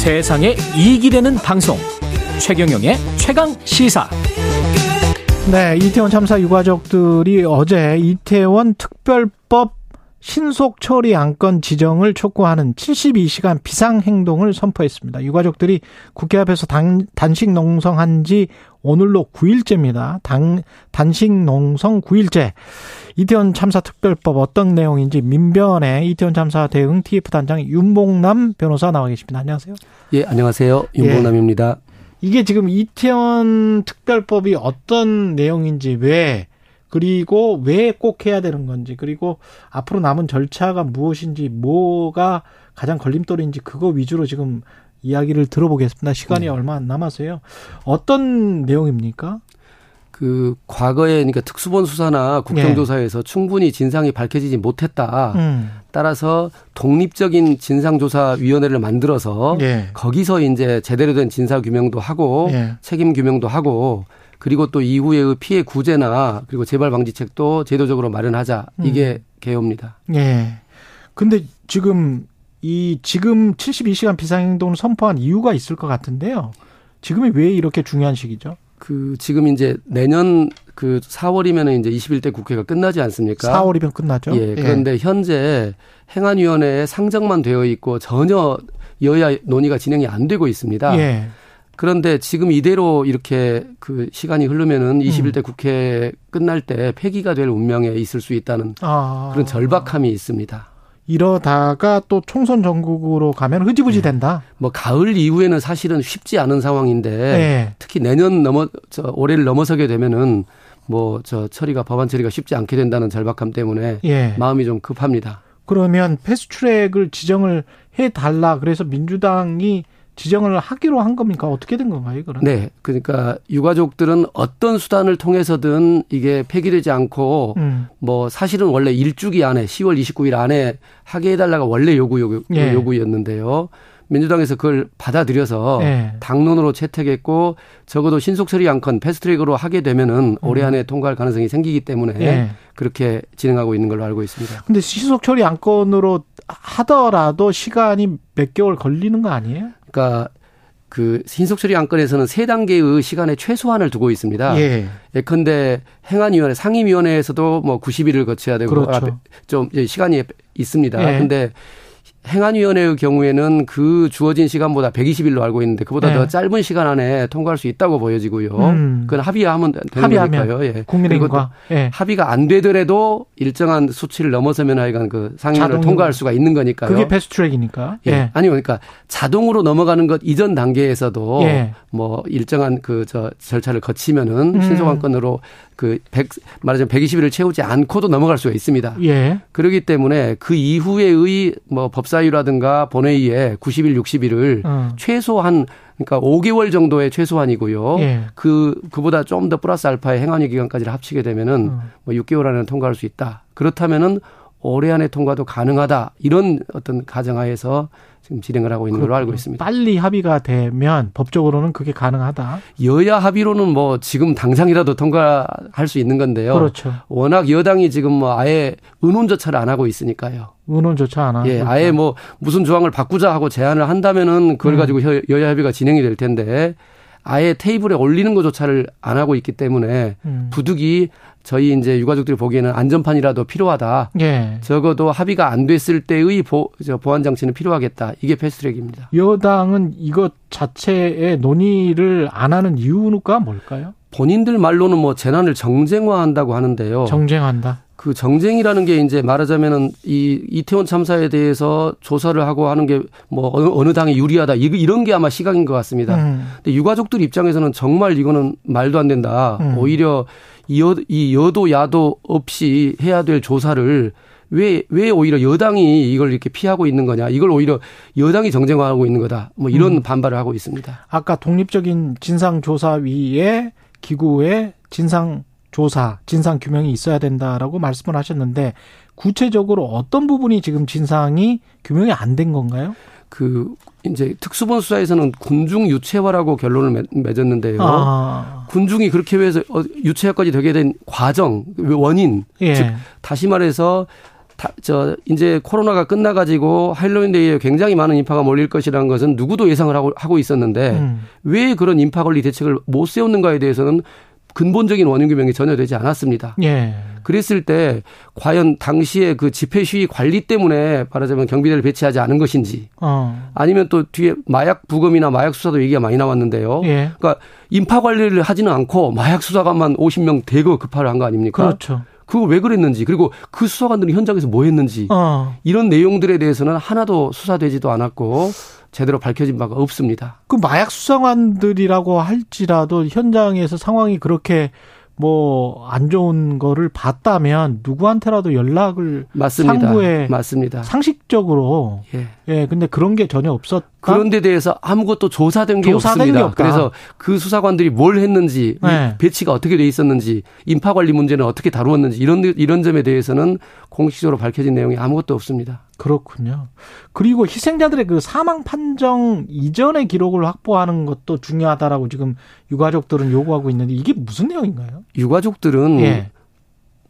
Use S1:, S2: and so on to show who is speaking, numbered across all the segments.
S1: 세상에 이익이 되는 방송. 최경영의 최강 시사.
S2: 네, 이태원 참사 유가족들이 어제 이태원 특별법 신속 처리 안건 지정을 촉구하는 72시간 비상행동을 선포했습니다. 유가족들이 국회 앞에서 단, 단식 농성한 지 오늘로 9일째입니다. 단, 단식 농성 9일째. 이태원 참사 특별법 어떤 내용인지 민변의 이태원 참사 대응 TF 단장 윤봉남 변호사 나와 계십니다. 안녕하세요.
S3: 예, 안녕하세요. 윤봉남입니다. 예.
S2: 이게 지금 이태원 특별법이 어떤 내용인지 왜 그리고 왜 꼭 해야 되는 건지 그리고 앞으로 남은 절차가 무엇인지 뭐가 가장 걸림돌인지 그거 위주로 지금 이야기를 들어보겠습니다. 시간이 네. 얼마 안 남아서요. 어떤 내용입니까?
S3: 그 과거에 그러니까 특수본 수사나 국정조사에서 네. 충분히 진상이 밝혀지지 못했다. 음. 따라서 독립적인 진상조사위원회를 만들어서 네. 거기서 이제 제대로 된 진상 규명도 하고 네. 책임 규명도 하고 그리고 또 이후의 피해 구제나 그리고 재발 방지책도 제도적으로 마련하자 이게 음. 개요입니다.
S2: 예. 근데 지금 이 지금 72시간 비상행동을 선포한 이유가 있을 것 같은데요. 지금이 왜 이렇게 중요한 시기죠?
S3: 그 지금 이제 내년 그 4월이면은 이제 21대 국회가 끝나지 않습니까?
S2: 4월이면 끝나죠.
S3: 예. 그런데 예. 현재 행안위원회에 상정만 되어 있고 전혀 여야 논의가 진행이 안 되고 있습니다. 예. 그런데 지금 이대로 이렇게 그 시간이 흐르면은 21대 음. 국회 끝날 때 폐기가 될 운명에 있을 수 있다는 아. 그런 절박함이 있습니다.
S2: 이러다가 또 총선 전국으로 가면 흐지부지 네. 된다.
S3: 네. 뭐 가을 이후에는 사실은 쉽지 않은 상황인데 네. 특히 내년 넘어 저 올해를 넘어서게 되면은 뭐 저 처리가 법안 처리가 쉽지 않게 된다는 절박함 때문에 예. 마음이 좀 급합니다.
S2: 그러면 패스트트랙을 지정을 해 달라 그래서 민주당이 지정을 하기로 한 겁니까? 어떻게 된 건가요, 그럼?
S3: 네. 그러니까 유가족들은 어떤 수단을 통해서든 이게 폐기되지 않고 음. 뭐 사실은 원래 일주기 안에 10월 29일 안에 하게 해달라가 원래 요구, 요구 예. 요구였는데요. 민주당에서 그걸 받아들여서 네. 당론으로 채택했고 적어도 신속 처리 안건 패스트트랙으로 하게 되면은 음. 올해 안에 통과할 가능성이 생기기 때문에 네. 그렇게 진행하고 있는 걸로 알고 있습니다.
S2: 근데 신속 처리 안건으로 하더라도 시간이 몇 개월 걸리는 거 아니에요?
S3: 그러니까 그 신속처리 안건에서는 세 단계의 시간의 최소한을 두고 있습니다. 예. 예컨대 행안위원회 상임위원회에서도 뭐 90일을 거쳐야 되고 그렇죠. 좀 시간이 있습니다. 예. 근데 행안위원회의 경우에는 그 주어진 시간보다 120일로 알고 있는데 그보다 네. 더 짧은 시간 안에 통과할 수 있다고 보여지고요. 음. 그건 합의하면 되는 합의하면 거니까요. 예.
S2: 국민의힘과
S3: 예. 합의가 안 되더라도 일정한 수치를 넘어서면 하여간 그 상임위를 통과할 수가 있는 거니까요.
S2: 그게 패스트트랙이니까.
S3: 예. 예. 아니 그러니까 자동으로 넘어가는 것 이전 단계에서도 예. 뭐 일정한 그 저 절차를 거치면은 음. 신속한 건으로 그 100, 말하자면 120일을 채우지 않고도 넘어갈 수가 있습니다. 예. 그렇기 때문에 그 이후에의 뭐법 사위라든가 본회의에 90일, 60일을 어. 최소한 그러니까 5개월 정도의 최소한이고요. 예. 그 그보다 좀 더 플러스 알파의 행안위 기간까지를 합치게 되면은 어. 뭐 6개월 안에 통과할 수 있다. 그렇다면은 올해 안에 통과도 가능하다. 이런 어떤 가정하에서 지금 진행을 하고 있는 걸로 알고 있습니다.
S2: 빨리 합의가 되면 법적으로는 그게 가능하다.
S3: 여야 합의로는 뭐 지금 당장이라도 통과할 수 있는 건데요.
S2: 그렇죠.
S3: 워낙 여당이 지금 뭐 아예 의논조차를 안 하고 있으니까요.
S2: 의논조차 안 하고.
S3: 예, 아예 뭐 무슨 조항을 바꾸자 하고 제안을 한다면은 그걸 음. 가지고 여야 합의가 진행이 될 텐데 아예 테이블에 올리는 것조차를 안 하고 있기 때문에 음. 부득이 저희 이제 유가족들이 보기에는 안전판이라도 필요하다. 예. 적어도 합의가 안 됐을 때의 보, 저 보안 장치는 필요하겠다. 이게 패스트트랙입니다.
S2: 여당은 이것 자체의 논의를 안 하는 이유가 뭘까요?
S3: 본인들 말로는 뭐 재난을 정쟁화한다고 하는데요.
S2: 정쟁한다.
S3: 그 정쟁이라는 게 이제 말하자면은 이 이태원 참사에 대해서 조사를 하고 하는 게뭐 어느 당이 유리하다 이런 게 아마 시각인 것 같습니다. 음. 근데 유가족들 입장에서는 정말 이거는 말도 안 된다. 음. 오히려 이, 여, 이 여도 야도 없이 해야 될 조사를 왜, 왜 오히려 여당이 이걸 이렇게 피하고 있는 거냐. 이걸 오히려 여당이 정쟁화하고 있는 거다. 뭐 이런 음. 반발을 하고 있습니다.
S2: 아까 독립적인 진상조사위에 기구에 진상 조사, 진상 규명이 있어야 된다라고 말씀을 하셨는데 구체적으로 어떤 부분이 지금 진상이 규명이 안 된 건가요?
S3: 그 이제 특수본 수사에서는 군중 유체화라고 결론을 맺었는데요. 아. 군중이 그렇게 해서 어, 유체화까지 되게 된 과정, 원인, 예. 즉 다시 말해서 다, 저 이제 코로나가 끝나가지고 할로윈데이에 굉장히 많은 인파가 몰릴 것이라는 것은 누구도 예상을 하고 하고 있었는데 음. 왜 그런 인파 관리 대책을 못 세웠는가에 대해서는 근본적인 원인 규명이 전혀 되지 않았습니다. 예. 그랬을 때 과연 당시에 그 집회 시위 관리 때문에 말하자면 경비대를 배치하지 않은 것인지 어. 아니면 또 뒤에 마약 부검이나 마약 수사도 얘기가 많이 나왔는데요. 예. 그러니까 인파 관리를 하지는 않고 마약 수사관만 50명 대거 급파를 한 거 아닙니까?
S2: 그렇죠.
S3: 그거 왜 그랬는지 그리고 그 수사관들이 현장에서 뭐 했는지 어. 이런 내용들에 대해서는 하나도 수사되지도 않았고 제대로 밝혀진 바가 없습니다.
S2: 그 마약 수사관들이라고 할지라도 현장에서 상황이 그렇게 뭐 안 좋은 거를 봤다면 누구한테라도 연락을
S3: 맞습니다. 상부에 맞습니다.
S2: 상식적으로 예. 예 근데 그런 게 전혀 없었
S3: 그런 데 대해서 아무것도 조사된 게 조사된 없습니다. 게 그래서 그 수사관들이 뭘 했는지 네. 배치가 어떻게 돼 있었는지 인파 관리 문제는 어떻게 다루었는지 이런 이런 점에 대해서는 공식적으로 밝혀진 내용이 아무것도 없습니다.
S2: 그렇군요. 그리고 희생자들의 그 사망 판정 이전의 기록을 확보하는 것도 중요하다라고 지금 유가족들은 요구하고 있는데 이게 무슨 내용인가요?
S3: 유가족들은 예.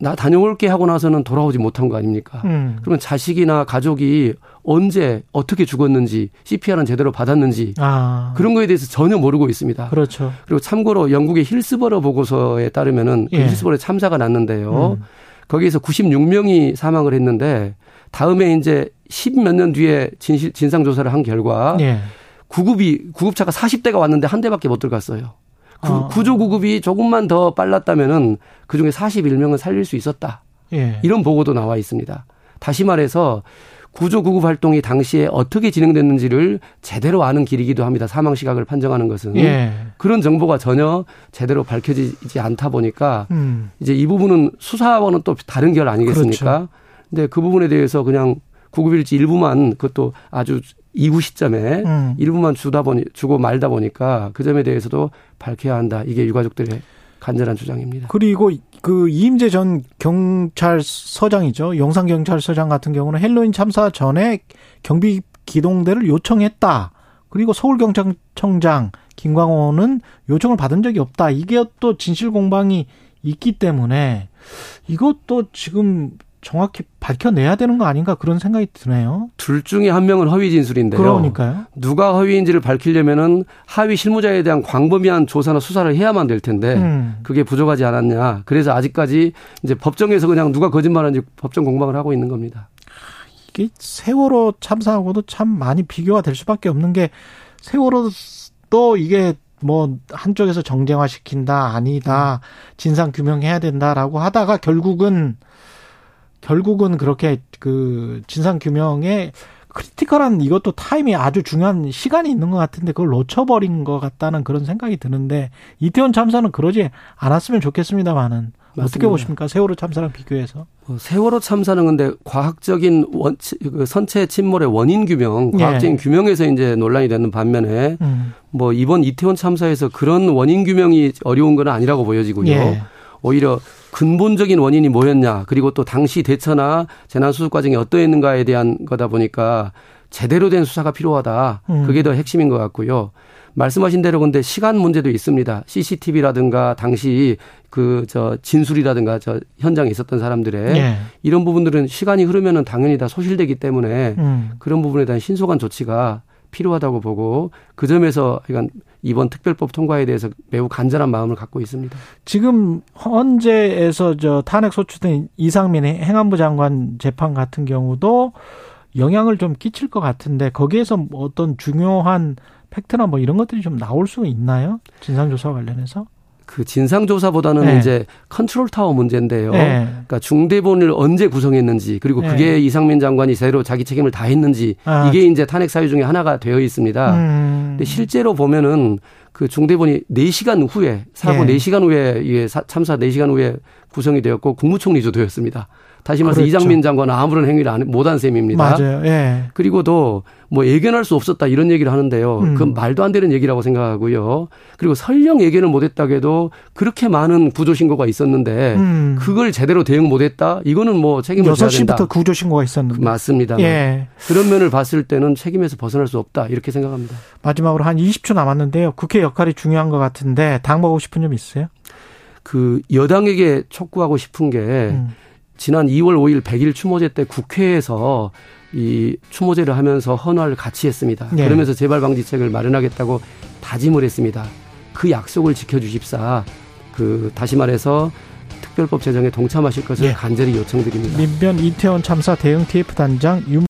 S3: 나 다녀올게 하고 나서는 돌아오지 못한 거 아닙니까? 음. 그러면 자식이나 가족이 언제 어떻게 죽었는지 CPR은 제대로 받았는지 아. 그런 거에 대해서 전혀 모르고 있습니다.
S2: 그렇죠.
S3: 그리고 참고로 영국의 힐스버러 보고서에 따르면은 그 예. 그 힐스버러 참사가 났는데요. 음. 거기에서 96명이 사망을 했는데 다음에 이제 10몇년 뒤에 진실, 진상조사를 한 결과 예. 구급이 구급차가 40대가 왔는데 한 대밖에 못 들어갔어요. 구, 어. 구조 구급이 조금만 더 빨랐다면은 그 중에 41명은 살릴 수 있었다. 예. 이런 보고도 나와 있습니다. 다시 말해서 구조 구급 활동이 당시에 어떻게 진행됐는지를 제대로 아는 길이기도 합니다. 사망 시각을 판정하는 것은 예. 그런 정보가 전혀 제대로 밝혀지지 않다 보니까 음. 이제 이 부분은 수사와는 또 다른 결 아니겠습니까? 그렇죠. 근데 그 부분에 대해서 그냥 구급일지 일부만 그것도 아주 이후 시점에 음. 일부만 주다 보니 주고 말다 보니까 그 점에 대해서도 밝혀야 한다. 이게 유가족들의 간절한 주장입니다.
S2: 그리고 그 이임재 전 경찰서장이죠. 용산경찰서장 같은 경우는 헬로윈 참사 전에 경비 기동대를 요청했다. 그리고 서울경찰청장 김광호는 요청을 받은 적이 없다. 이게 또 진실 공방이 있기 때문에 이것도 지금 정확히 밝혀내야 되는 거 아닌가 그런 생각이 드네요.
S3: 둘 중에 한 명은 허위 진술인데요.
S2: 그러니까요.
S3: 누가 허위인지를 밝히려면은 하위 실무자에 대한 광범위한 조사나 수사를 해야만 될 텐데 음. 그게 부족하지 않았냐. 그래서 아직까지 이제 법정에서 그냥 누가 거짓말하는지 법정 공방을 하고 있는 겁니다.
S2: 이게 세월호 참사하고도 참 많이 비교가 될 수밖에 없는 게 세월호도 이게 뭐 한쪽에서 정쟁화 시킨다 아니다 진상 규명해야 된다라고 하다가 결국은 결국은 그렇게 그 진상 규명에 critical한 이것도 타임이 아주 중요한 시간이 있는 것 같은데 그걸 놓쳐버린 것 같다는 그런 생각이 드는데 이태원 참사는 그러지 않았으면 좋겠습니다만은 어떻게 보십니까 세월호 참사랑 비교해서?
S3: 뭐 세월호 참사는 근데 과학적인 원, 그 선체 침몰의 원인 규명, 과학적인 예. 규명에서 이제 논란이 되는 반면에 음. 뭐 이번 이태원 참사에서 그런 원인 규명이 어려운 건 아니라고 보여지고요. 예. 오히려 근본적인 원인이 뭐였냐 그리고 또 당시 대처나 재난 수습 과정이 어떠했는가에 대한 거다 보니까 제대로 된 수사가 필요하다. 음. 그게 더 핵심인 것 같고요. 말씀하신 대로 근데 시간 문제도 있습니다. CCTV라든가 당시 그 저 진술이라든가 저 현장에 있었던 사람들의 네. 이런 부분들은 시간이 흐르면은 당연히 다 소실되기 때문에 음. 그런 부분에 대한 신속한 조치가 필요하다고 보고 그 점에서 그러니까 이번 특별법 통과에 대해서 매우 간절한 마음을 갖고 있습니다.
S2: 지금 헌재에서 저 탄핵 소추된 이상민 행안부 장관 재판 같은 경우도 영향을 좀 끼칠 것 같은데 거기에서 어떤 중요한 팩트나 뭐 이런 것들이 좀 나올 수 있나요? 진상조사 관련해서?
S3: 그 진상조사보다는 네. 이제 컨트롤 타워 문제인데요. 네. 그러니까 중대본을 언제 구성했는지 그리고 네. 그게 이상민 장관이 제대로 자기 책임을 다 했는지 아. 이게 이제 탄핵 사유 중에 하나가 되어 있습니다. 음. 근데 실제로 보면은 그 중대본이 4시간 후에 사고 네. 4시간 후에 이게 참사 4시간 후에 구성이 되었고 국무총리 주도였습니다. 다시 말해서 그렇죠. 이상민 장관은 아무런 행위를 안, 못한 셈입니다.
S2: 맞아요. 예.
S3: 그리고도 뭐 예견할 수 없었다 이런 얘기를 하는데요. 음. 그건 말도 안 되는 얘기라고 생각하고요. 그리고 설령 예견을 못했다고 해도 그렇게 많은 구조신고가 있었는데 음. 그걸 제대로 대응 못했다? 이거는 뭐 책임을 져야 된다.
S2: 6시부터 구조신고가 있었는데.
S3: 맞습니다. 예. 그런 면을 봤을 때는 책임에서 벗어날 수 없다 이렇게 생각합니다.
S2: 마지막으로 한 20초 남았는데요. 국회 역할이 중요한 것 같은데 당하고 싶은 점 있으세요?
S3: 그 여당에게 촉구하고 싶은 게 음. 지난 2월 5일 100일 추모제 때 국회에서 이 추모제를 하면서 헌화를 같이 했습니다. 네. 그러면서 재발 방지책을 마련하겠다고 다짐을 했습니다. 그 약속을 지켜주십사. 그 다시 말해서 특별법 제정에 동참하실 것을 네. 간절히 요청드립니다.
S2: 민변 이태원 참사 대응 TF 단장